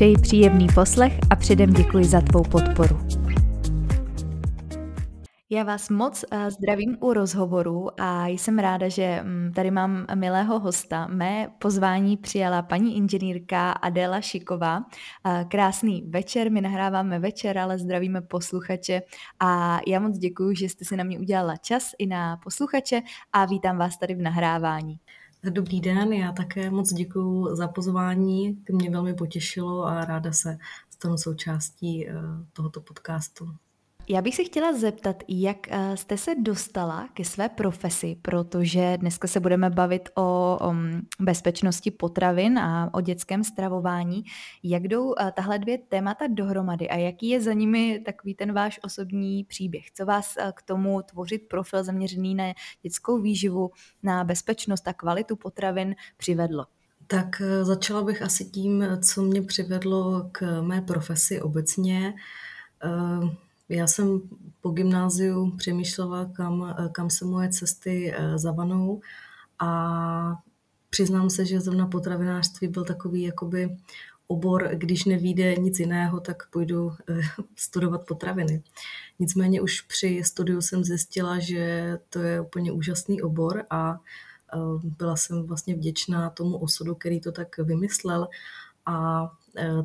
Přeji příjemný poslech a předem děkuji za tvou podporu. Já vás moc eh, zdravím u rozhovoru a jsem ráda, že mm, tady mám milého hosta. Mé pozvání přijala paní inženýrka Adéla Šiková. Eh, krásný večer, my nahráváme večer, ale zdravíme posluchače a já moc děkuji, že jste si na mě udělala čas i na posluchače a vítám vás tady v nahrávání. Dobrý den, já také moc děkuji za pozvání, to mě velmi potěšilo a ráda se stanu součástí eh, tohoto podcastu. Já bych se chtěla zeptat, jak eh, jste se dostala ke své profesi, protože dneska se budeme bavit o, o bezpečnosti potravin a o dětském stravování. Jak jdou eh, tahle dvě témata dohromady a jaký je za nimi takový ten váš osobní příběh? Co vás eh, k tomu tvořit profil zaměřený na dětskou výživu, na bezpečnost a kvalitu potravin přivedlo? Tak začala bych asi tím, co mě přivedlo k mé profesi obecně. Já jsem po gymnáziu přemýšlela, kam, kam se moje cesty eh, zavanou a přiznám se, že zrovna potravinářství byl takový jakoby obor, když nevíde nic jiného, tak půjdu eh, studovat potraviny. Nicméně už při studiu jsem zjistila, že to je úplně úžasný obor a eh, byla jsem vlastně vděčná tomu osudu, který to tak vymyslel a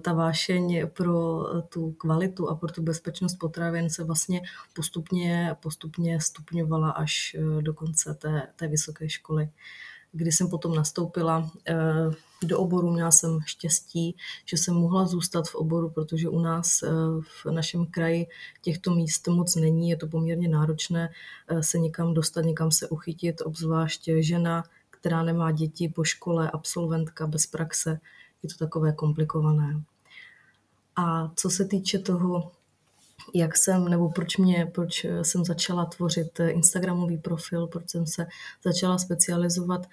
ta vášeň pro tu kvalitu a pro tu bezpečnost potravin se vlastně postupně, postupně stupňovala až eh, do konce té, té vysoké školy. Kdy jsem potom nastoupila eh, do oboru, měla jsem štěstí, že jsem mohla zůstat v oboru, protože u nás v našem kraji těchto míst moc není, je to poměrně náročné se někam dostat, někam se uchytit, obzvlášť žena, která nemá děti po škole, absolventka bez praxe, je to takové komplikované. A co se týče toho, jak jsem, nebo proč, mě, proč jsem začala tvořit Instagramový profil, proč jsem se začala specializovat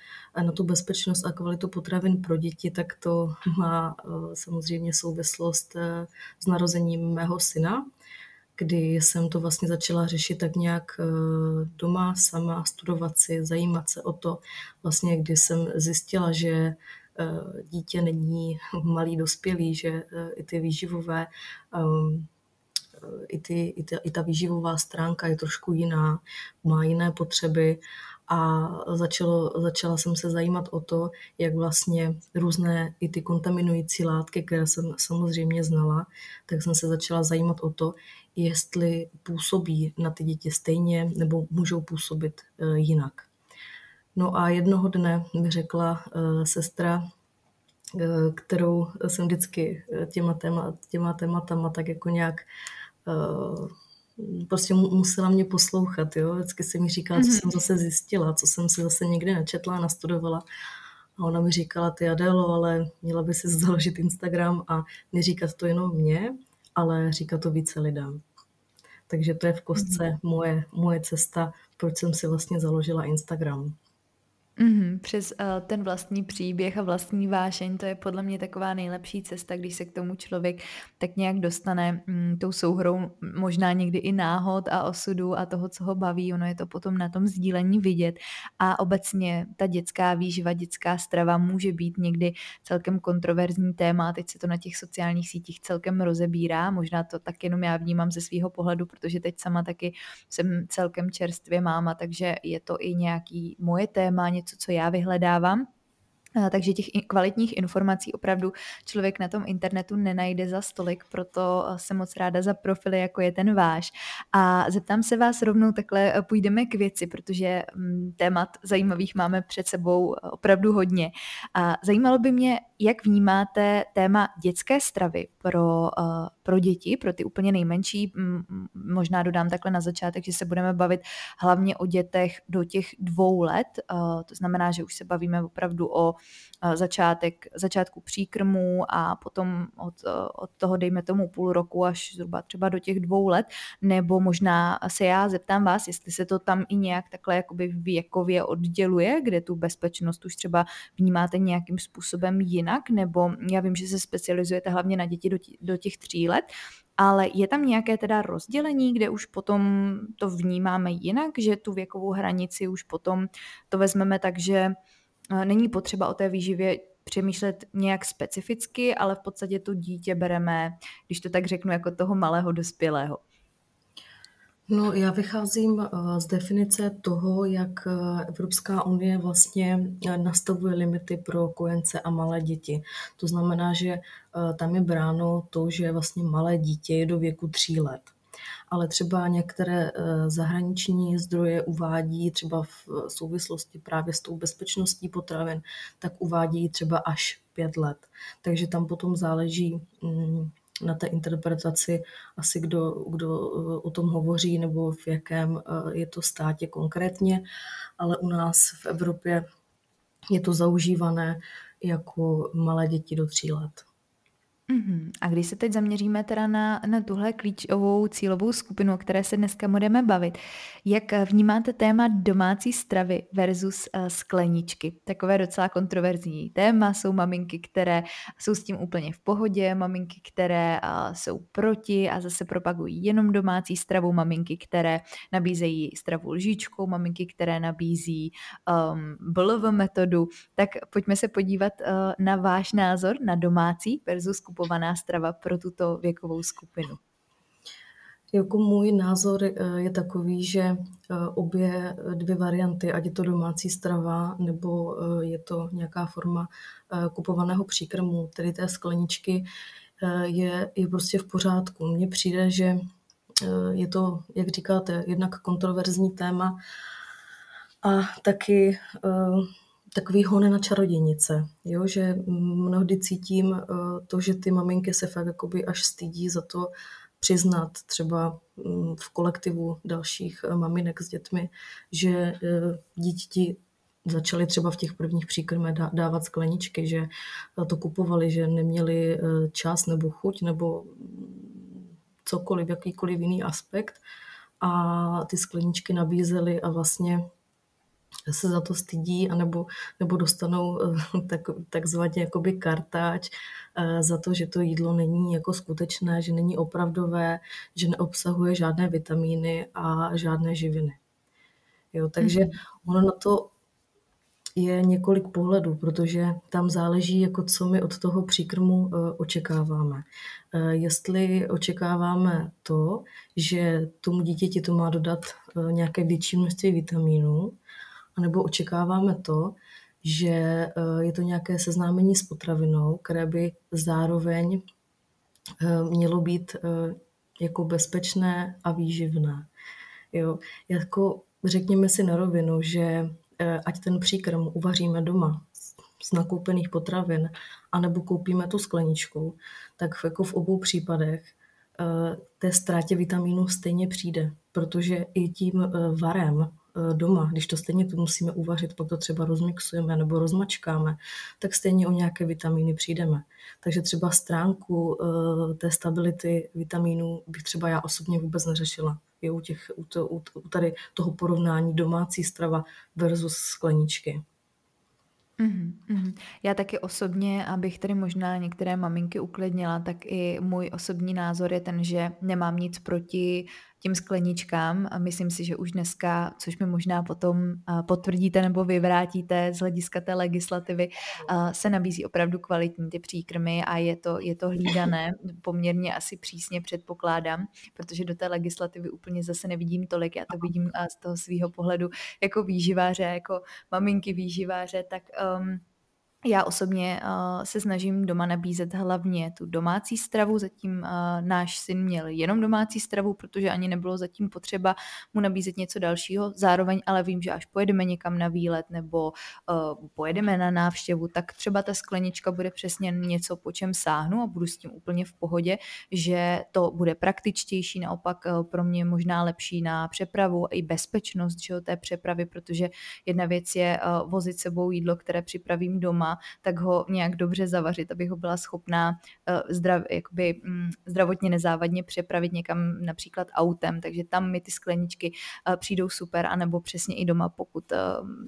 na tu bezpečnost a kvalitu potravin pro děti, tak to má eh, samozřejmě souvislost eh, s narozením mého syna, kdy jsem to vlastně začala řešit tak nějak eh, doma sama, studovat si, zajímat se o to, vlastně kdy jsem zjistila, že dítě není malý dospělý, že eh, i ty výživové ehm, i, ty, i, ta, i ta výživová stránka je trošku jiná, má jiné potřeby a začalo, začala jsem se zajímat o to, jak vlastně různé i ty kontaminující látky, které jsem samozřejmě znala, tak jsem se začala zajímat o to, jestli působí na ty děti stejně nebo můžou působit eh, jinak. No a jednoho dne mi řekla uh, sestra, uh, kterou jsem vždycky eh, těma, téma, těma tématama tak jako nějak prostě musela mě poslouchat, jo. Vždycky se mi říkala, co mm-hmm. jsem zase zjistila, co jsem si zase někde nečetla, nastudovala. A ona mi říkala, ty Adelo, ale měla by si založit Instagram a neříkat to jenom mě, ale říkat to více lidem. Takže to je v kostce mm-hmm. moje, moje cesta, proč jsem si vlastně založila Instagram. Mhm, přes uh, ten vlastní příběh a vlastní vášeň, to je podle mě taková nejlepší cesta, když se k tomu člověk tak nějak dostane mm, tou souhrou, možná někdy i náhod a osudu a toho, co ho baví, ono je to potom na tom sdílení vidět. A obecně ta dětská výživa, dětská strava může být někdy celkem kontroverzní téma teď se to na těch sociálních sítích celkem rozebírá, možná to tak jenom já vnímám ze svého pohledu, protože teď sama taky jsem celkem čerstvě máma, takže je to i nějaký moje téma, něco, co já vyhledávám. Takže těch kvalitních informací opravdu člověk na tom internetu nenajde za stolik, proto jsem moc ráda za profily, jako je ten váš. A zeptám se vás rovnou takhle, e, půjdeme k věci, protože témat zajímavých máme před sebou opravdu hodně. A zajímalo by mě, jak vnímáte téma dětské stravy pro, uh, pro děti, pro ty úplně nejmenší, možná dodám takhle na začátek, že se budeme bavit hlavně o dětech do těch dvou let, to znamená, že už se bavíme opravdu o začátek, začátku příkrmu a potom od, od toho dejme tomu půl roku až zhruba třeba do těch dvou let, nebo možná se já zeptám vás, jestli se to tam i nějak takhle jakoby věkově odděluje, kde tu bezpečnost už třeba vnímáte nějakým způsobem jinak, nebo já vím, že se specializujete hlavně na děti do, do těch tří let, ale je tam nějaké teda rozdělení, kde už potom to vnímáme jinak, že tu věkovou hranici už potom to vezmeme tak, že eh, není potřeba o té výživě přemýšlet nějak specificky, ale v podstatě to dítě bereme, když to tak řeknu, jako toho malého dospělého. No, já vycházím eh, z definice toho, jak eh, Evropská unie vlastně eh, nastavuje limity pro kojence a malé děti. To znamená, že tam je bráno to, že vlastně malé dítě je do věku tří let. Ale třeba některé zahraniční zdroje uvádí třeba v souvislosti právě s tou bezpečností potravin, tak uvádí třeba až pět let. Takže tam potom záleží mm, na té interpretaci asi kdo, kdo eh, o tom hovoří nebo v jakém eh, je to státě konkrétně, ale u nás v Evropě je to zaužívané jako malé děti do tří let. Mm-hmm. A když se teď zaměříme teda na, na tuhle klíčovou cílovou skupinu, o které se dneska budeme bavit, jak vnímáte téma domácí stravy versus uh, skleničky? Takové docela kontroverzní téma jsou maminky, které jsou s tím úplně v pohodě, maminky, které uh, jsou proti a zase propagují jenom domácí stravu, maminky, které nabízejí stravu lžičkou, maminky, které nabízí um, BLV metodu. Tak pojďme se podívat uh, na váš názor na domácí versus kupovaná strava pro tuto věkovou skupinu? Jako můj názor eh, je takový, že eh, obě dvě varianty, ať je to domácí strava nebo eh, je to nějaká forma kupovaného příkrmu, tedy té skleničky, je, je prostě v pořádku. Mně přijde, že je to, jak říkáte, jednak kontroverzní téma a taky takový hon na čarodějnice, jo? že mnohdy cítím eh, to, že ty maminky se fakt jakoby až stydí za to přiznat třeba mm, v kolektivu dalších eh, maminek s dětmi, že eh, děti začaly třeba v těch prvních příkrmech dávat skleničky, že to kupovali, že neměli čas nebo chuť nebo cokoliv, jakýkoliv jiný aspekt a ty skleničky nabízely a vlastně se za to stydí, anebo, nebo dostanou eh, tak, takzvaně jakoby kartáč eh, za to, že to jídlo není jako skutečné, že není opravdové, že neobsahuje žádné vitamíny a žádné živiny. Jo, takže mm-hmm. ono na to je několik pohledů, protože tam záleží, jako co my od toho příkrmu eh, očekáváme. Jestli očekáváme to, že tomu dítěti to má dodat nějaké větší množství vitamínů, anebo očekáváme to, že eh, je to nějaké seznámení s potravinou, které by zároveň eh, mělo být eh, jako bezpečné a výživné. Jo, jako řekněme si na rovinu, že ať ten příkrm uvaříme doma z nakoupených potravin, anebo koupíme tu skleničku, tak jako v obou případech té ztrátě vitamínů stejně přijde, protože i tím varem doma, když to stejně tu musíme uvařit, pak to třeba rozmixujeme nebo rozmačkáme, tak stejně o nějaké vitamíny přijdeme. Takže třeba stránku eh, té stability vitamínů bych třeba já osobně vůbec neřešila. Je u, těch, u, to, u tady toho porovnání domácí strava versus skleničky. Mm-hmm. Já taky osobně, abych tady možná některé maminky uklidnila, tak i můj osobní názor je ten, že nemám nic proti těm skleničkám a myslím si, že už dneska, což mi možná potom potvrdíte nebo vyvrátíte z hlediska té legislativy, se nabízí opravdu kvalitní ty příkrmy a je to, je to hlídané poměrně asi přísně předpokládám, protože do té legislativy úplně zase nevidím tolik, já to vidím z toho svého pohledu jako výživáře, jako maminky výživáře, tak um, Já osobně, uh, se snažím doma nabízet hlavně tu domácí stravu, zatím, uh, náš syn měl jenom domácí stravu, protože ani nebylo zatím potřeba mu nabízet něco dalšího. Zároveň ale vím, že až pojedeme někam na výlet nebo, uh, pojedeme na návštěvu, tak třeba ta sklenička bude přesně něco, po čem sáhnu a budu s tím úplně v pohodě, že to bude praktičtější, naopak, uh, pro mě možná lepší na přepravu i bezpečnost, že té přepravy, protože jedna věc je, uh, vozit sebou jídlo, které připravím doma, tak ho nějak dobře zavařit, abych ho byla schopná uh, zdrav, jakoby, um, zdravotně nezávadně přepravit někam například autem, takže tam mi ty skleničky uh, přijdou super, anebo přesně i doma, pokud uh,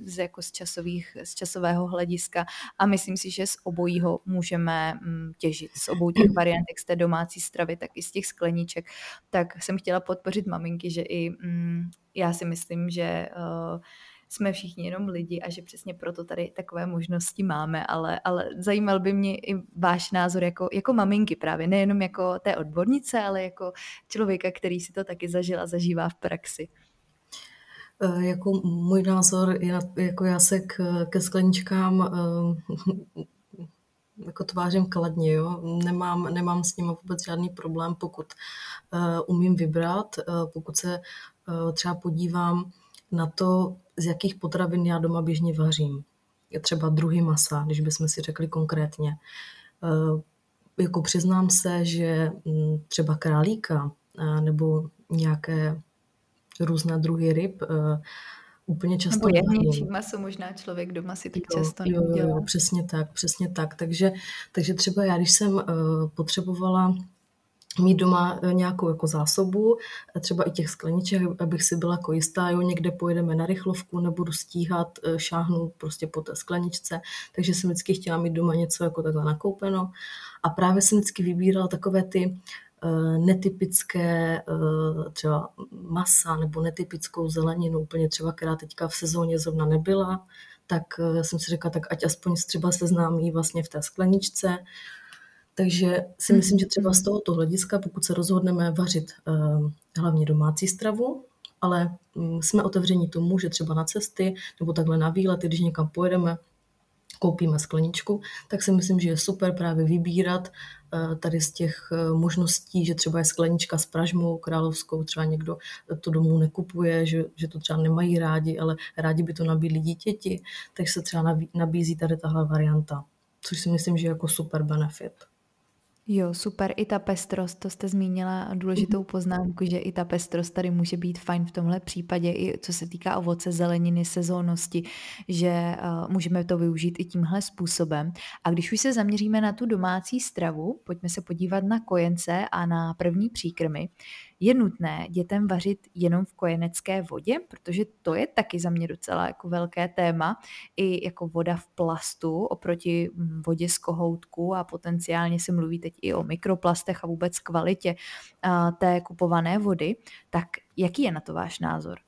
z, jako z, časových, z časového hlediska. A myslím si, že z obojího můžeme um, těžit, z obou těch variant, jak z té domácí stravy, tak i z těch skleníček, tak jsem chtěla podpořit maminky, že i um, já si myslím, že uh, jsme všichni jenom lidi a že přesně proto tady takové možnosti máme, ale, ale zajímal by mě i váš názor jako, jako maminky právě, nejenom jako té odbornice, ale jako člověka, který si to taky zažil a zažívá v praxi. E, jako můj názor je, jako já se k, ke skleničkám e, jako tvářím kladně, jo. Nemám, nemám s nimi vůbec žádný problém, pokud uh, umím vybrat, pokud se třeba podívám na to, z jakých potravin já doma běžně vařím. Je třeba druhý masa, když bychom si řekli konkrétně. Eh, jako přiznám se, že mm, třeba králíka eh, nebo nějaké různé druhy ryb eh, úplně často Nebo jehněčí maso možná člověk doma si tak jo, často jo, jo, jo, přesně tak, přesně tak. Takže, takže třeba já, když jsem potřebovala mít doma e, nějakou jako zásobu, e, třeba i těch skleniček, abych si byla jako jistá, jo, někde pojedeme na rychlovku, nebudu stíhat, e, šáhnu prostě po té skleničce, takže jsem vždycky chtěla mít doma něco jako takhle nakoupeno. A právě jsem vždycky vybírala takové ty netypické třeba masa nebo netypickou zeleninu, úplně třeba, která teďka v sezóně zrovna nebyla, tak jsem si řekla, tak ať aspoň třeba seznámí vlastně v té skleničce, takže si mhm. myslím, že třeba z tohoto hlediska, pokud se rozhodneme vařit uh, hlavně domácí stravu, ale um, jsme otevření tomu, že třeba na cesty nebo takhle na výlety, když někam pojedeme, koupíme skleničku, tak si myslím, že je super právě vybírat uh, tady z těch uh, možností, že třeba je sklenička s pražmou královskou, třeba někdo to domů nekupuje, že, že to třeba nemají rádi, ale rádi by to nabídli dítěti, takže se třeba nabízí tady tahle varianta, což si myslím, že je jako super benefit. Jo, super. I ta pestrost, to jste zmínila důležitou mhm. poznámku, že i ta pestrost tady může být fajn v tomhle případě, i co se týká ovoce, zeleniny, sezónnosti, že uh, můžeme to využít i tímhle způsobem. A když už se zaměříme na tu domácí stravu, pojďme se podívat na kojence a na první příkrmy. Je nutné dětem vařit jenom v kojenecké vodě, protože to je taky za mě docela jako velké téma, i jako voda v plastu oproti mm, vodě z kohoutku a potenciálně se mluví teď i o mikroplastech a vůbec kvalitě té kupované vody. Tak jaký je na to váš názor?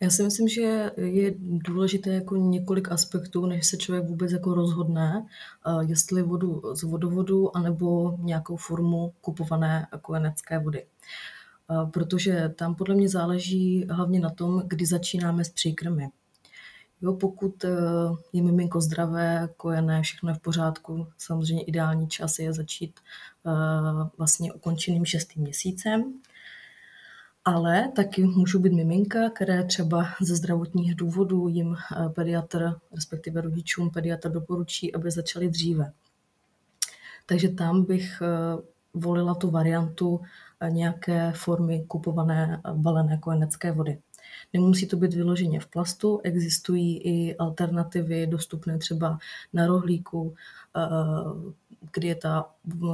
Já si myslím, že je důležité jako několik aspektů, než se člověk vůbec jako rozhodne, jestli vodu z vodovodu anebo nějakou formu kupované kojenecké vody protože tam podle mě záleží hlavně na tom, kdy začínáme s příkrmy. Jo, pokud e, je miminko zdravé, kojené, všechno je v pořádku, samozřejmě ideální čas je začít e, vlastně ukončeným šestým měsícem, ale taky můžou být miminka, které třeba ze zdravotních důvodů jim e, pediatr, respektive rodičům pediatr doporučí, aby začali dříve. Takže tam bych volila tu variantu nějaké formy kupované balené kojenecké vody. Nemusí to být vyloženě v plastu, existují i alternativy dostupné třeba na rohlíku, kdy je ta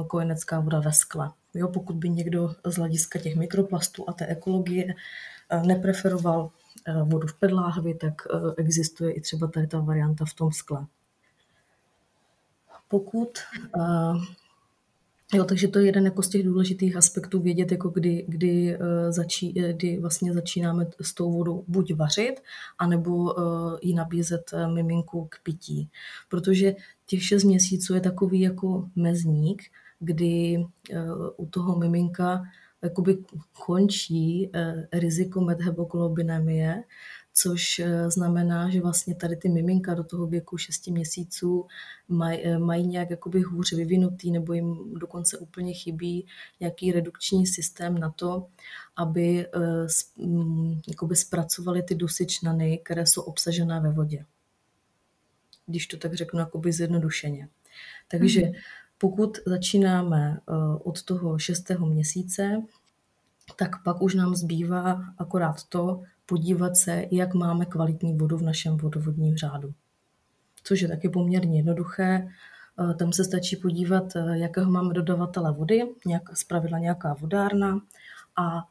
kojenecká voda ve skle. Jo, pokud by někdo z hlediska těch mikroplastů a té ekologie nepreferoval vodu v pedláhvi, tak existuje i třeba tady ta varianta v tom skle. Pokud Jo, takže to je jeden jako z těch důležitých aspektů vědět, jako kdy, kdy, uh, začí, kdy vlastně začínáme s tou vodou buď vařit, anebo uh, ji nabízet miminku k pití. Protože těch šest měsíců je takový jako mezník, kdy u toho miminka jakoby končí riziko methemoglobinemie, což eh, znamená, že vlastně tady ty miminka do toho věku 6 měsíců maj, eh, mají nějak jakoby hůř vyvinutý nebo jim dokonce úplně chybí nějaký redukční systém na to, aby mm, jakoby zpracovali ty dusičnany, které jsou obsažené ve vodě. Když to tak řeknu jakoby zjednodušeně. Takže mm. pokud začínáme od toho šestého měsíce, tak pak už nám zbývá akorát to podívat se, jak máme kvalitní vodu v našem vodovodním řádu. Což je taky poměrně jednoduché. Eh, tam se stačí podívat, eh, jakého máme dodavatele vody, nějak, zpravidla nějaká vodárna a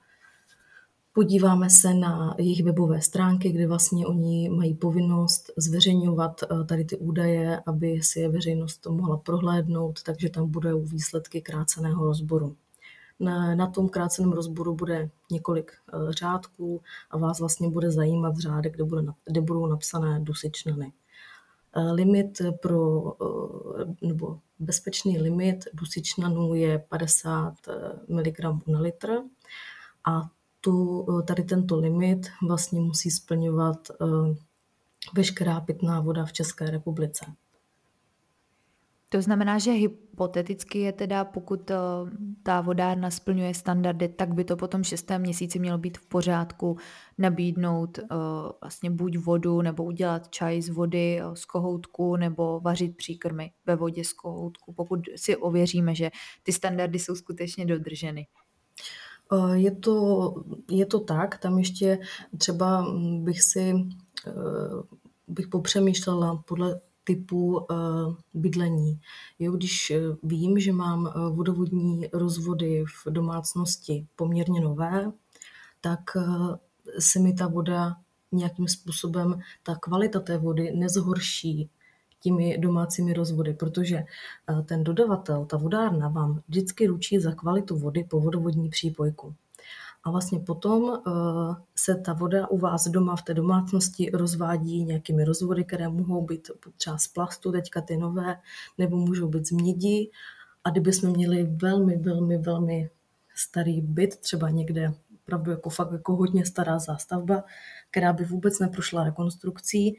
podíváme se na jejich webové stránky, kde vlastně oni mají povinnost zveřejňovat eh, tady ty údaje, aby si je veřejnost mohla prohlédnout, takže tam budou výsledky kráceného rozboru. Na, na tom kráceném rozboru bude několik uh, řádků a vás vlastně bude zajímat řádek, kde, bude, kde budou napsané dusičnany. Uh, limit pro, uh, nebo bezpečný limit dusičnanů je 50 mg na litr a tu, tady tento limit vlastně musí splňovat veškerá pitná voda v České republice. To znamená, že hypoteticky je teda, pokud eh, ta vodárna splňuje standardy, tak by to po tom šestém měsíci mělo být v pořádku nabídnout uh, vlastně buď vodu, nebo udělat čaj z vody eh, z kohoutku, nebo vařit příkrmy ve vodě z kohoutku, pokud si ověříme, že ty standardy jsou skutečně dodrženy. Je to, je to tak, tam ještě třeba bych si bych popřemýšlela podle typu eh, bydlení. Jo, když eh, vím, že mám eh, vodovodní rozvody v domácnosti poměrně nové, tak se mi ta voda nějakým způsobem, ta kvalita té vody nezhorší těmi domácími rozvody, protože ten dodavatel, ta vodárna vám vždycky ručí za kvalitu vody po vodovodní přípojku. A vlastně potom eh, se ta voda u vás doma v té domácnosti rozvádí nějakými rozvody, které mohou být třeba z plastu, teďka ty nové, nebo můžou být z mědi. A kdyby jsme měli velmi, velmi, velmi starý byt, třeba někde opravdu jako fakt jako hodně stará zástavba, která by vůbec neprošla rekonstrukcí,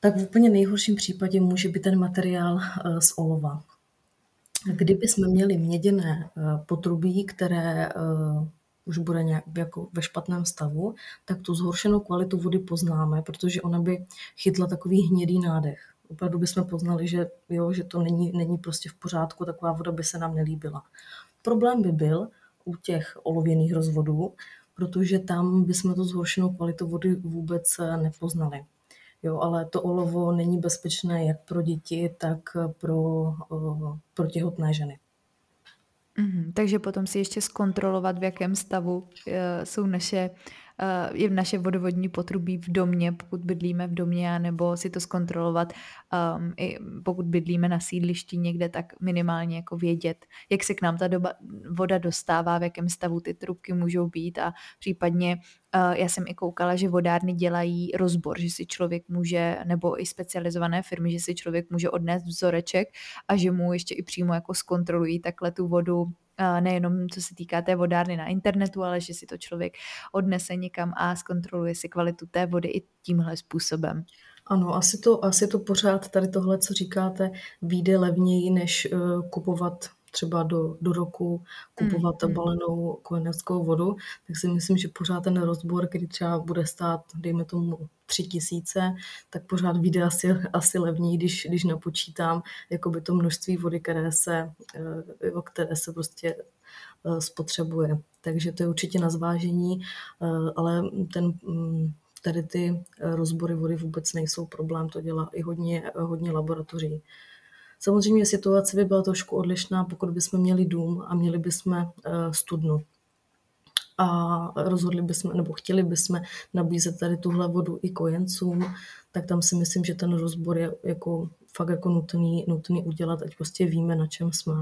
tak v úplně nejhorším případě může být ten materiál eh, z olova. Kdyby jsme měli měděné eh, potrubí, které už bude nějak jako ve špatném stavu, tak tu zhoršenou kvalitu vody poznáme, protože ona by chytla takový hnědý nádech. Opravdu bychom poznali, že, jo, že to není, není prostě v pořádku, taková voda by se nám nelíbila. Problém by byl u těch olověných rozvodů, protože tam bychom tu zhoršenou kvalitu vody vůbec nepoznali. Jo, ale to olovo není bezpečné jak pro děti, tak pro, pro těhotné ženy. Mm-hmm. Takže potom si ještě zkontrolovat, v jakém stavu uh, jsou naše Eh, je v naše vodovodní potrubí v domě, pokud bydlíme v domě, nebo si to zkontrolovat, um, i pokud bydlíme na sídlišti někde, tak minimálně jako vědět, jak se k nám ta doba, voda dostává, v jakém stavu ty trubky můžou být. A případně uh, já jsem i koukala, že vodárny dělají rozbor, že si člověk může, nebo i specializované firmy, že si člověk může odnést vzoreček a že mu ještě i přímo jako zkontrolují takhle tu vodu nejenom co se týká té vodárny na internetu, ale že si to člověk odnese někam a zkontroluje si kvalitu té vody i tímhle způsobem. Ano, asi to, asi to pořád tady tohle, co říkáte, vyjde levněji, než uh, kupovat třeba do, do roku kupovat mm, balenou kojeneckou vodu, tak si myslím, že pořád ten rozbor, který třeba bude stát, dejme tomu, tři tisíce, tak pořád vyjde asi, asi levněji, když, když napočítám jakoby to množství vody, které se, eh, které se prostě eh, spotřebuje. Takže to je určitě na zvážení, eh, ale ten mm, tady ty rozbory vody vůbec nejsou problém, to dělá i hodně, hodně laboratoří. Samozřejmě situace by byla trošku odlišná, pokud bychom měli dům a měli bychom eh, studnu. A rozhodli bychom, nebo chtěli bychom nabízet tady tuhle vodu i kojencům, tak tam si myslím, že ten rozbor je jako fakt jako nutný, nutný udělat, ať prostě víme, na čem jsme.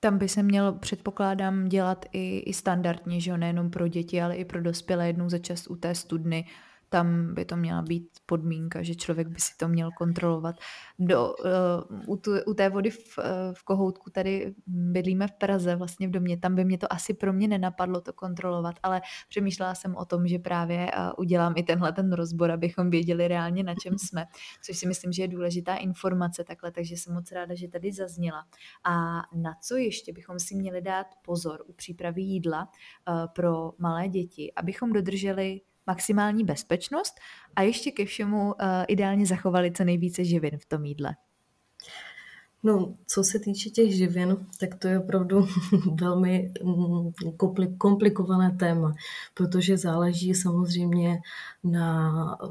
Tam by se mělo, předpokládám, dělat i, i standardně, že jo, nejenom pro děti, ale i pro dospělé jednou za čas u té studny tam by to měla být podmínka, že člověk by si to měl kontrolovat. Do, uh, u, tu, u té vody v, uh, v Kohoutku tady bydlíme v Praze, vlastně v domě, tam by mě to asi pro mě nenapadlo to kontrolovat, ale přemýšlela jsem o tom, že právě uh, udělám i tenhle ten rozbor, abychom věděli reálně, na čem jsme, což si myslím, že je důležitá informace takhle, takže jsem moc ráda, že tady zazněla. A na co ještě bychom si měli dát pozor u přípravy jídla uh, pro malé děti, abychom dodrželi maximální bezpečnost a ještě ke všemu uh, ideálně zachovali co nejvíce živin v tom jídle. No, co se týče těch živin, tak to je opravdu velmi mm, komplikované téma, protože záleží samozřejmě na eh,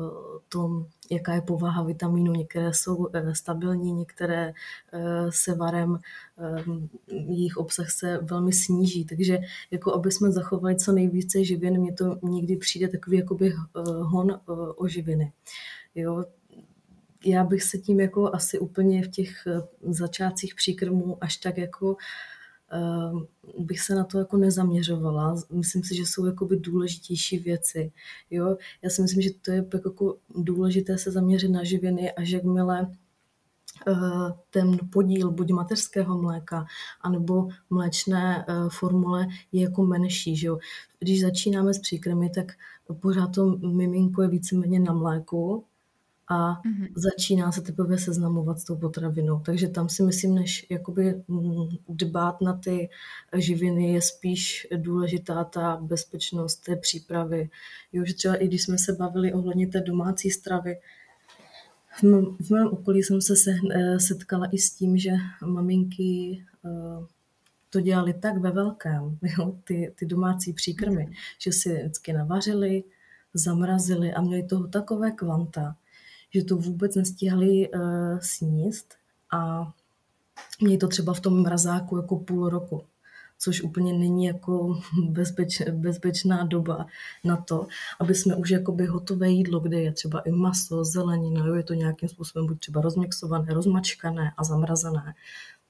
tom, jaká je povaha vitamínů. Některé jsou eh, stabilní, některé eh, se varem, jejich obsah se velmi sníží. Takže jako aby jsme zachovali co nejvíce živin, mně to někdy přijde takový jakoby hon o živiny. Jo, já bych se tím jako asi úplně v těch eh, začátcích příkrmů až tak jako uh, bych se na to jako nezaměřovala. Myslím si, že jsou jakoby důležitější věci. Jo? Já si myslím, že to je jako důležité se zaměřit na živiny a že jakmile uh, ten podíl buď mateřského mléka, anebo mléčné formule je jako menší. Že jo? Když začínáme s příkrmy, tak pořád to miminko je víceméně na mléku, a mm-hmm. začíná se teprve seznamovat s tou potravinou. Takže tam si myslím, než jakoby mm, dbát na ty živiny je spíš důležitá ta bezpečnost té přípravy. Jo, že třeba i když jsme se bavili ohledně té domácí stravy, v, mém, v mém okolí jsem se, se eh, setkala i s tím, že maminky uh, to dělali tak ve velkém, jo, ty, ty domácí příkrmy, mm. že si vždycky navařili, zamrazili a měli toho takové kvanta, že to vůbec nestíhali uh, sníst a měli to třeba v tom mrazáku jako půl roku což úplně není jako bezpeč, bezpečná doba na to, aby jsme už jakoby hotové jídlo, kde je třeba i maso, zelenina, jo, je to nějakým způsobem buď třeba rozmixované, rozmačkané a zamrazené,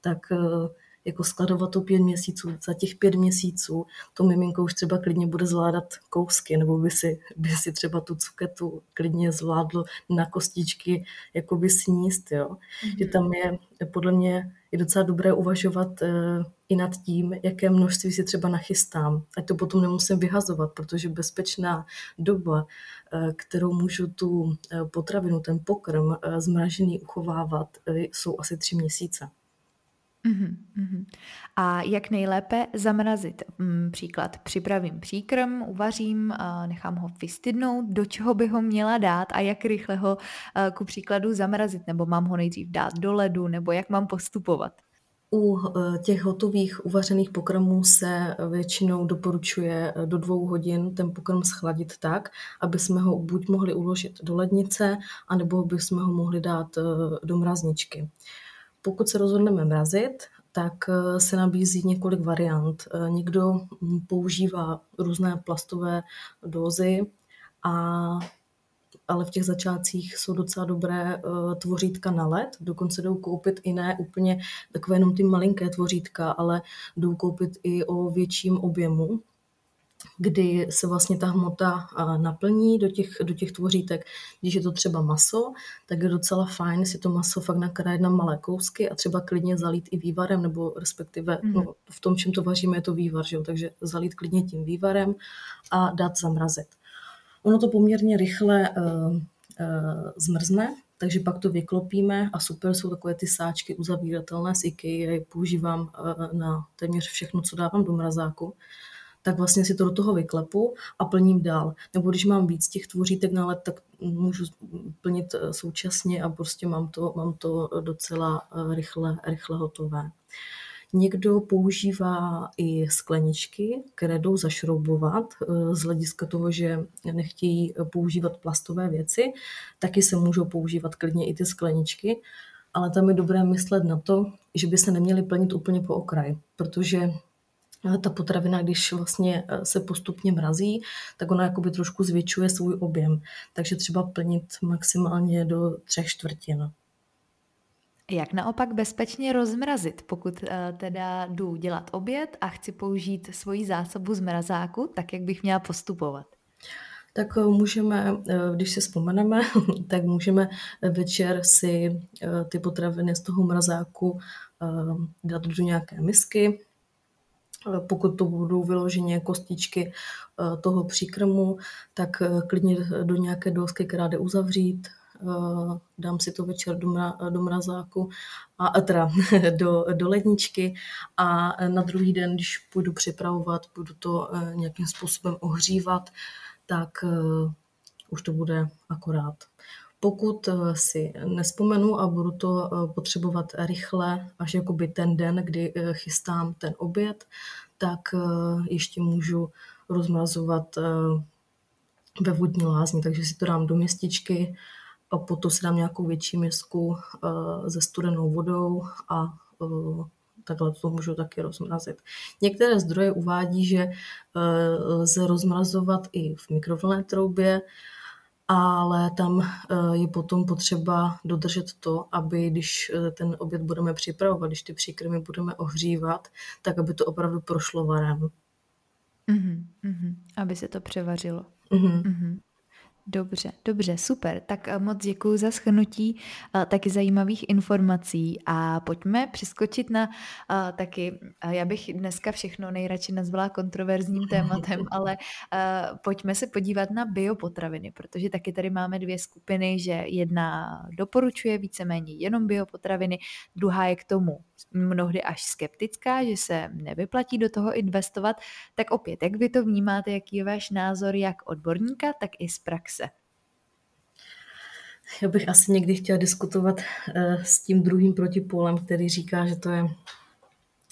tak uh, jako skladovat to pět měsíců. Za těch pět měsíců to miminko už třeba klidně bude zvládat kousky, nebo by si, by si třeba tu cuketu klidně zvládlo na kostičky jako by sníst, jo. Mm-hmm. Že tam je podle mě je docela dobré uvažovat uh, i nad tím, jaké množství si třeba nachystám. Ať to potom nemusím vyhazovat, protože bezpečná doba, uh, kterou můžu tu uh, potravinu, ten pokrm uh, zmražený uchovávat, jsou asi tři měsíce. Mhm, mhm. A jak nejlépe zamrazit? Mm, příklad, připravím příkrm, uvařím, nechám ho vystydnout, do čeho by ho měla dát a jak rychle ho ku příkladu zamrazit, nebo mám ho nejdřív dát do ledu, nebo jak mám postupovat? U e, těch hotových uvařených pokrmů se většinou doporučuje e, do dvou hodin ten pokrm schladit tak, aby jsme ho buď mohli uložit do lednice, anebo by jsme ho mohli dát e, do mrazničky. Pokud se rozhodneme mrazit, tak eh, se nabízí několik variant. Eh, někdo používá různé plastové dózy, a, ale v těch začátcích jsou docela dobré uh, tvořítka na led. Dokonce jdou koupit i ne úplně takové jenom ty malinké tvořítka, ale jdou koupit i o větším objemu kdy se vlastně ta hmota naplní do těch, do těch tvořítek. Když je to třeba maso, tak je docela fajn si to maso fakt nakrájet na malé kousky a třeba klidně zalít i vývarem, nebo respektive mm. no, v tom, čem to vaříme, je to vývar, že jo? takže zalít klidně tím vývarem a dát zamrazit. Ono to poměrně rychle uh, uh, zmrzne, takže pak to vyklopíme a super jsou takové ty sáčky uzavíratelné z IKEA, já je používám uh, na téměř všechno, co dávám do mrazáku tak vlastně si to do toho vyklepu a plním dál. Nebo když mám víc těch tvořítek na let, tak můžu plnit eh, současně a prostě mám to, mám to docela eh, rychle, rychle hotové. Někdo používá i skleničky, které jdou zašroubovat eh, z hlediska toho, že nechtějí používat plastové věci, taky se můžou používat klidně i ty skleničky, ale tam je dobré myslet na to, že by se neměly plnit úplně po okraj, protože ta potravina, když vlastně eh, se postupně mrazí, tak ona jakoby trošku zvětšuje svůj objem. Takže třeba plnit maximálně do třech čtvrtin. Jak naopak bezpečně rozmrazit, pokud uh, teda jdu dělat oběd a chci použít svoji zásobu z mrazáku, tak jak bych měla postupovat? Tak můžeme, když si vzpomeneme, tak můžeme večer si ty potraviny z toho mrazáku dát do nějaké misky, pokud to budou vyloženě kostičky toho příkrmu, tak klidně do nějaké dosky, která jde uzavřít, dám si to večer do, mra, do mrazáku, a, teda do, do ledničky a na druhý den, když půjdu připravovat, budu to nějakým způsobem ohřívat, tak už to bude akorát. Pokud si nespomenu a budu to potřebovat rychle, až jakoby ten den, kdy chystám ten oběd, tak ještě můžu rozmrazovat ve vodní lázni, takže si to dám do městičky a potom si dám nějakou větší misku se studenou vodou a takhle to můžu taky rozmrazit. Některé zdroje uvádí, že lze rozmrazovat i v mikrovlnné troubě, ale tam je potom potřeba dodržet to, aby když ten oběd budeme připravovat, když ty příkrmy budeme ohřívat, tak aby to opravdu prošlo varem. Mm-hmm, mm-hmm. Aby se to převařilo. Mm-hmm. Mm-hmm. Dobře, dobře, super. Tak eh, moc děkuji za schrnutí uh, taky zajímavých informací a pojďme přeskočit na uh, taky, uh, já bych dneska všechno nejradši nazvala kontroverzním tématem, ale uh, pojďme se podívat na biopotraviny, protože taky tady máme dvě skupiny, že jedna doporučuje víceméně jenom biopotraviny, druhá je k tomu mnohdy až skeptická, že se nevyplatí do toho investovat. Tak opět, jak vy to vnímáte, jaký je váš názor jak odborníka, tak i z praxe? Já bych asi někdy chtěla diskutovat uh, s tím druhým protipólem, který říká, že to je,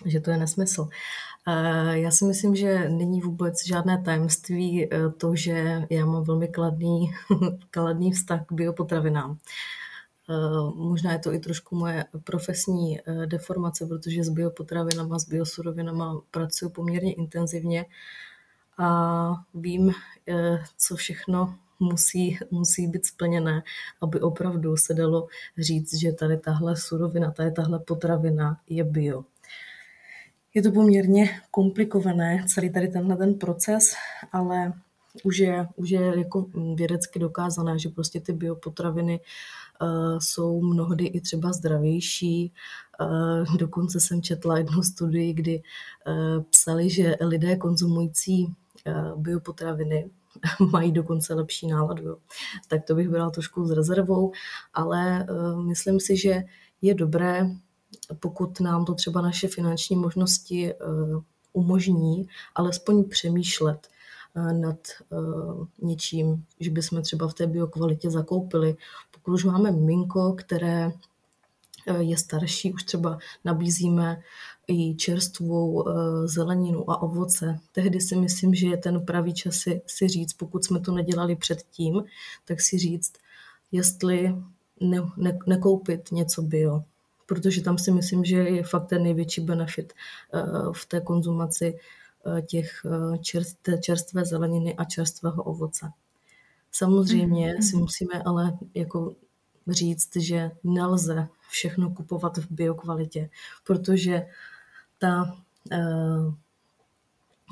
že to je nesmysl. Uh, já si myslím, že není vůbec žádné tajemství uh, to, že já mám velmi kladný, kladný vztah k biopotravinám. Možná je to i trošku moje profesní deformace, protože s biopotravinama, s biosurovinama pracuji poměrně intenzivně a vím, co všechno musí, musí být splněné, aby opravdu se dalo říct, že tady tahle surovina, tady tahle potravina je bio. Je to poměrně komplikované, celý tady tenhle ten proces, ale už je, už je jako vědecky dokázané, že prostě ty biopotraviny uh, jsou mnohdy i třeba zdravější. Uh, dokonce jsem četla jednu studii, kdy uh, psali, že lidé konzumující biopotraviny mají dokonce lepší náladu. Jo. Tak to bych byla trošku s rezervou, ale uh, myslím si, že je dobré, pokud nám to třeba naše finanční možnosti uh, umožní, alespoň přemýšlet uh, nad něčím, že bychom třeba v té biokvalitě zakoupili. Pokud už máme minko, které je starší, už třeba nabízíme i čerstvou eh, zeleninu a ovoce. Tehdy si myslím, že je ten pravý čas si, si říct, pokud jsme to nedělali předtím, tak si říct, jestli ne, ne, nekoupit něco bio. Protože tam si myslím, že je fakt ten největší benefit eh, v té konzumaci eh, těch čerst, čerstvé zeleniny a čerstvého ovoce. Samozřejmě mm-hmm. si musíme ale jako říct, že nelze všechno kupovat v biokvalitě, protože ta, eh,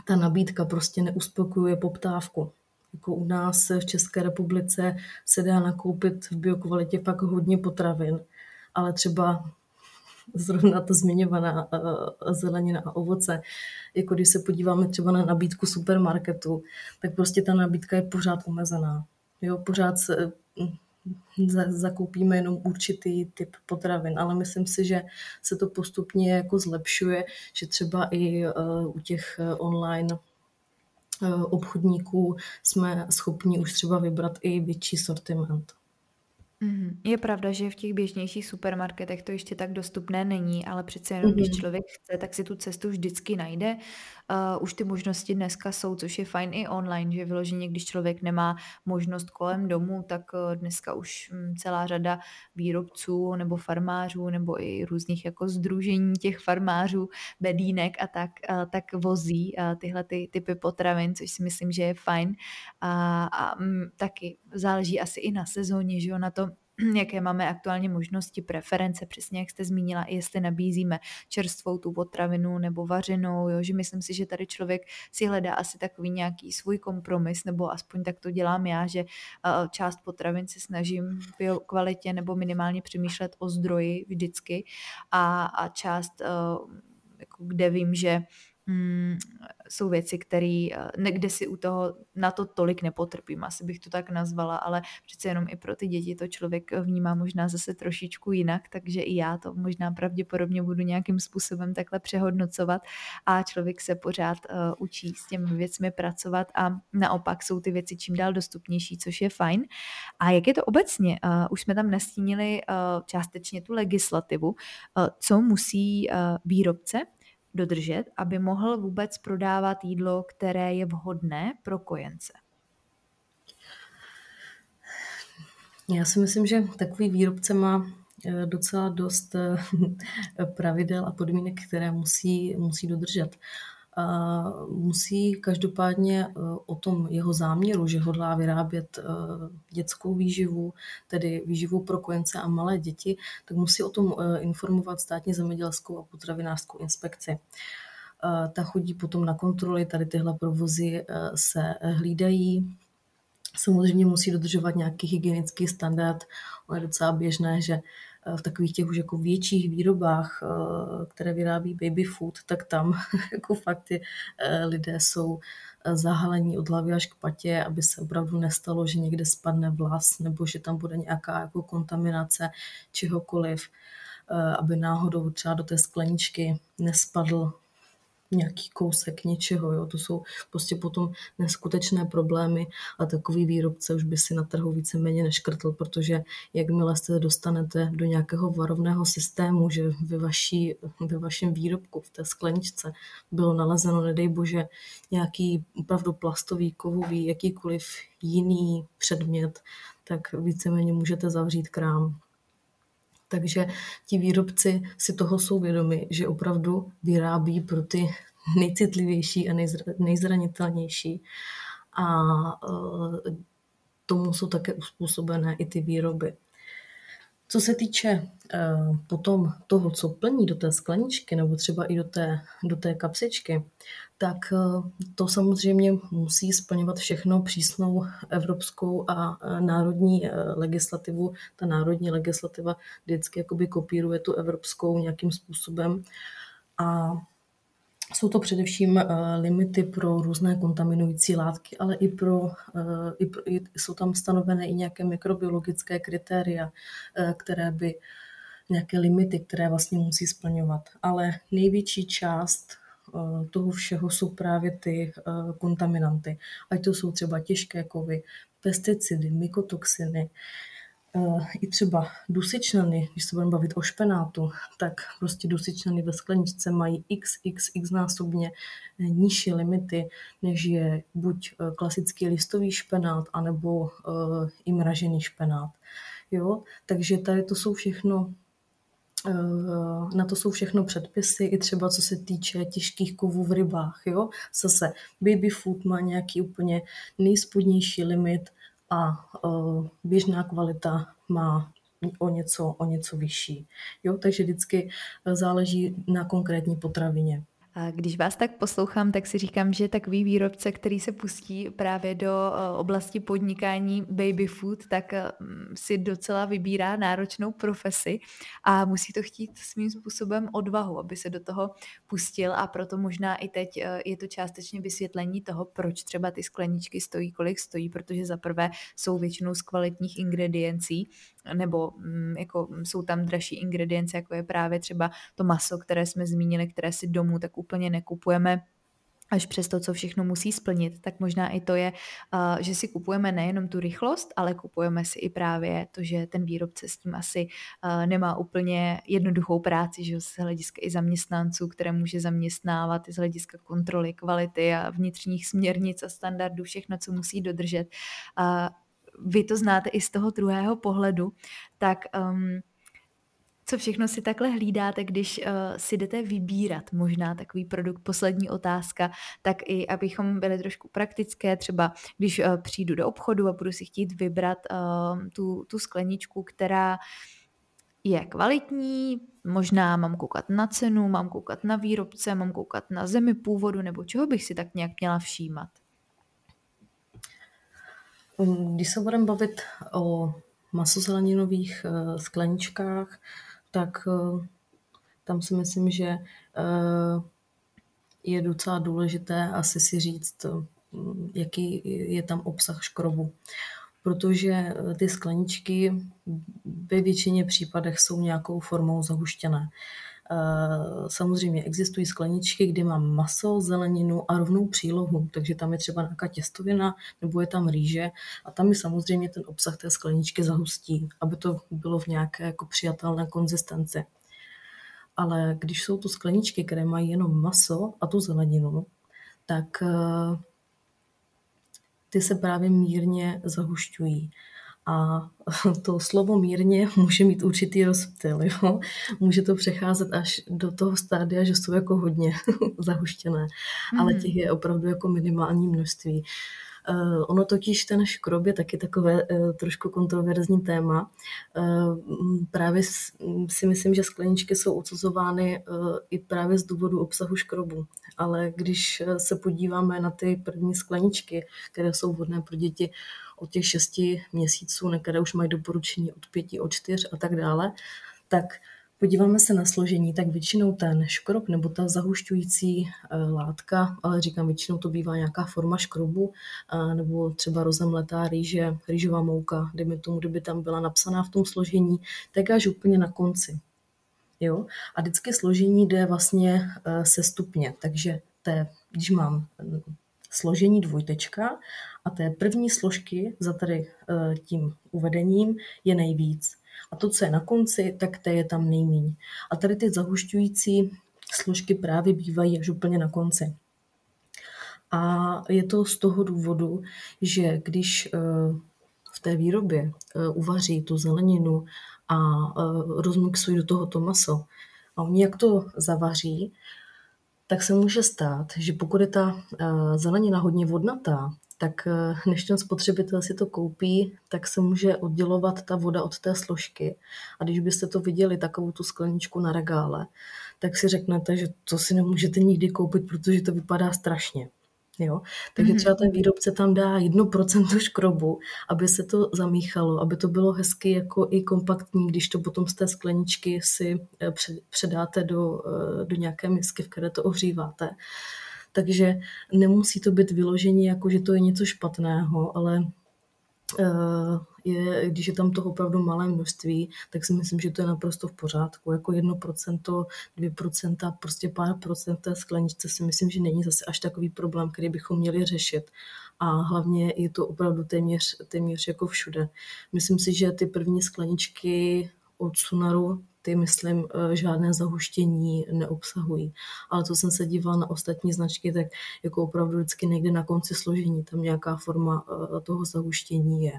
ta nabídka prostě neuspokojuje poptávku. Jako u nás v České republice se dá nakoupit v biokvalitě pak hodně potravin, ale třeba zrovna ta zmiňovaná eh, zelenina a ovoce, jako když se podíváme třeba na nabídku supermarketu, tak prostě ta nabídka je pořád omezená. Jo, pořád se, zakoupíme jenom určitý typ potravin, ale myslím si, že se to postupně jako zlepšuje, že třeba i e, u těch e, online e, obchodníků jsme schopni už třeba vybrat i větší sortiment. Mhm. Je pravda, že v těch běžnějších supermarketech to ještě tak dostupné není, ale přece jenom, když Mhm. člověk chce, tak si tu cestu vždycky najde. Uh, už ty možnosti dneska jsou, což je fajn i online, že vyloženě, když člověk nemá možnost kolem domu, tak uh, dneska už mm, celá řada výrobců nebo farmářů nebo i různých jako združení těch farmářů, bedínek a tak, uh, tak vozí uh, tyhle ty typy potravin, což si myslím, že je fajn. A, a mm, taky záleží asi i na sezóně, že jo, na tom, jaké máme aktuálně možnosti, preference, přesně jak jste zmínila, i jestli nabízíme čerstvou tu potravinu nebo vařenou, jo, že myslím si, že tady člověk si hledá asi takový nějaký svůj kompromis, nebo aspoň tak to dělám já, že část potravin se snažím v kvalitě nebo minimálně přemýšlet o zdroji vždycky a, a část, jako kde vím, že mm, jsou věci, které eh, kde si u toho na to tolik nepotrpím, asi bych to tak nazvala, ale přece jenom i pro ty děti to člověk vnímá možná zase trošičku jinak, takže i já to možná pravděpodobně budu nějakým způsobem takhle přehodnocovat a člověk se pořád uh, učí s těmi věcmi pracovat a naopak jsou ty věci čím dál dostupnější, což je fajn. A jak je to obecně? Uh, už jsme tam nastínili uh, částečně tu legislativu, uh, co musí uh, výrobce dodržet, aby mohl vůbec prodávat jídlo, které je vhodné pro kojence? Já si myslím, že takový výrobce má eh, docela dost eh, pravidel a podmínek, které musí, musí dodržet musí každopádně e, o tom jeho záměru, že hodlá vyrábět e, dětskou výživu, tedy výživu pro kojence a malé děti, tak musí o tom e, informovat státní zemědělskou a potravinářskou inspekci. Ta chodí potom na kontroly, tady tyhle provozy se hlídají, Samozřejmě musí dodržovat nějaký hygienický standard. On je docela běžné, že v takových těch už jako větších výrobách, eh, které vyrábí baby food, tak tam jako fakt eh, lidé jsou eh, zahalení od hlavy až k patě, aby se opravdu nestalo, že někde spadne vlas nebo že tam bude nějaká jako kontaminace čehokoliv, aby náhodou třeba do té skleničky nespadl nějaký kousek něčeho. Jo. To jsou prostě potom neskutečné problémy a takový výrobce už by si na trhu víceméně neškrtl, protože jakmile se dostanete do nějakého varovného systému, že ve, vaší, ve vašem výrobku, v té skleničce bylo nalezeno, nedej bože, nějaký opravdu plastový, kovový, jakýkoliv jiný předmět, tak víceméně můžete zavřít krám. Takže ti výrobci si toho jsou vědomi, že opravdu vyrábí pro ty nejcitlivější a nejzranitelnější. A e, tomu jsou také uspůsobené i ty výroby. Co se týče e, potom toho, co plní do té skleničky nebo třeba i do té, do té kapsičky, tak e, to samozřejmě musí splňovat všechno přísnou evropskou a národní legislativu. Ta národní legislativa vždycky jakoby kopíruje tu evropskou nějakým způsobem. A jsou to především eh, limity pro různé kontaminující látky, ale i, pro, eh, i, pro, i jsou tam stanovené i nějaké mikrobiologické kritéria, eh, které by nějaké limity, které vlastně musí splňovat. Ale největší část toho všeho jsou právě ty kontaminanty. Ať to jsou třeba těžké kovy, pesticidy, mykotoxiny, i třeba dusičnany, když se budeme bavit o špenátu, tak prostě dusičnany ve skleničce mají xxx násobně eh, nižší limity, než je buď eh, klasický listový špenát, anebo i mražený špenát. Jo? Takže tady to jsou všechno na to jsou všechno předpisy, i třeba co se týče těžkých kovů v rybách. Jo? Zase baby food má nějaký úplně nejspodnější limit, a běžná kvalita má o něco, o něco vyšší. Jo, takže vždycky záleží na konkrétní potravině. A když vás tak poslouchám, tak si říkám, že takový výrobce, který se pustí právě do eh, oblasti podnikání baby food, tak eh, si docela vybírá náročnou profesi a musí to chtít svým způsobem odvahu, aby se do toho pustil. A proto možná i teď eh, je to částečně vysvětlení toho, proč třeba ty skleničky stojí, kolik stojí, protože za prvé jsou většinou z kvalitních ingrediencí, nebo mm, jako jsou tam dražší ingredience, jako je právě třeba to maso, které jsme zmínili, které si domů tak úplně nekupujeme až přes to, co všechno musí splnit, tak možná i to je, že si kupujeme nejenom tu rychlost, ale kupujeme si i právě to, že ten výrobce s tím asi nemá úplně jednoduchou práci, že z hlediska i zaměstnanců, které může zaměstnávat, i z hlediska kontroly kvality a vnitřních směrnic a standardů, všechno, co musí dodržet vy to znáte i z toho druhého pohledu, tak um, Co všechno si takhle hlídáte, když uh, si jdete vybírat možná takový produkt? Poslední otázka, tak i abychom byli trošku praktické, třeba když uh, přijdu do obchodu a budu si chtít vybrat uh, tu, tu skleničku, která je kvalitní, možná mám koukat na cenu, mám koukat na výrobce, mám koukat na zemi původu, nebo čeho bych si tak nějak měla všímat? Když se budeme bavit o masozeleninových skleničkách, tak eh, tam si myslím, že eh, je docela důležité asi si říct, jaký je tam obsah škrobu. Protože eh, ty skleničky ve většině případech jsou nějakou formou zahuštěné. Samozřejmě existují skleničky, kdy mám maso, zeleninu a rovnou přílohu, takže tam je třeba nějaká těstovina nebo je tam rýže a tam je samozřejmě ten obsah té skleničky zahustí, aby to bylo v nějaké jako přijatelné konzistenci. Ale když jsou to skleničky, které mají jenom maso a tu zeleninu, tak eh, ty se právě mírně zahušťují. A to slovo mírně může mít určitý rozptyl. Jo? Může to přecházet až do toho stádia, že jsou jako hodně zahuštěné, mm. ale mhm. těch je opravdu jako minimální množství. Uh, ono totiž ten škrob je taky takové uh, trošku kontroverzní téma. Uh, právě si myslím, že skleničky jsou odsuzovány i právě z důvodu obsahu škrobu. Ale když se podíváme na ty první skleničky, které jsou vhodné pro děti od těch šesti měsíců, některé už mají doporučení od pěti, od čtyř a tak dále, tak podíváme se na složení, tak většinou ten škrob nebo ta zahušťující eh, látka, ale říkám, většinou to bývá nějaká forma škrobu, eh, nebo třeba rozemletá rýže, rýžová mouka, dejme tomu, kdyby tam byla napsaná v tom složení, tak až úplně na konci. Jo? A vždycky složení jde vlastně eh, se stupně, takže té, když mám složení dvojtečka a té první složky za tady eh, tím uvedením je nejvíc. A to, co je na konci, tak té je tam nejmíň. A tady ty zahušťující složky právě bývají až úplně na konci. A je to z toho důvodu, že když eh, v té výrobě eh, uvaří tu zeleninu a rozmixují do toho to maso, a oni jak to zavaří, tak se může stát, že pokud je ta zelenina hodně vodnatá, tak eh, než ten spotřebitel si to koupí, tak se může oddělovat ta voda od té složky. A když byste to viděli, takovou tu skleničku na regále, tak si řeknete, že to si nemůžete nikdy koupit, protože to vypadá strašně. Jo? Takže mhm. třeba ten výrobce tam dá 1% škrobu, aby se to zamíchalo, aby to bylo hezky jako i kompaktní, když to potom z té skleničky si eh, předáte do, eh, do nějaké misky, v které to ohříváte takže nemusí to být vyložení jako, že to je něco špatného, ale eh, je, když je tam toho opravdu malé množství, tak si myslím, že to je naprosto v pořádku. Jako 1%, 2%, prostě pár procent té skleničce si myslím, že není zase až takový problém, který bychom měli řešit. A hlavně je to opravdu téměř, téměř jako všude. Myslím si, že ty první skleničky od Sunaru ty, myslím, eh, žádné zahuštění neobsahují. Ale co jsem se dívala na ostatní značky, tak jako opravdu vždycky někde na konci složení tam nějaká forma eh, toho zahuštění je.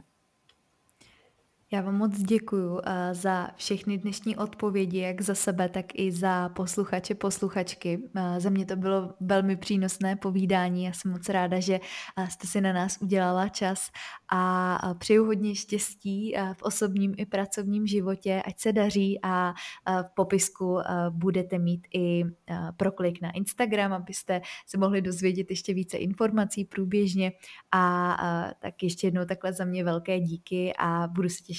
Já vám moc děkuji eh, za všechny dnešní odpovědi, jak za sebe, tak i za posluchače, posluchačky. Eh, za mě to bylo velmi přínosné povídání. Já jsem moc ráda, že eh, jste si na nás udělala čas a přeju hodně štěstí v osobním i pracovním životě, ať se daří a v popisku budete mít i proklik na Instagram, abyste se mohli dozvědět ještě více informací průběžně a tak ještě jednou takhle za mě velké díky a budu se těšit